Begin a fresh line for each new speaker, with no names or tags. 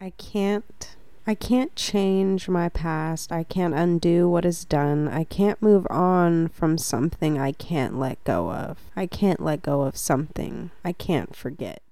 I can't. I can't change my past. I can't undo what is done. I can't move on from something I can't let go of. I can't let go of something I can't forget.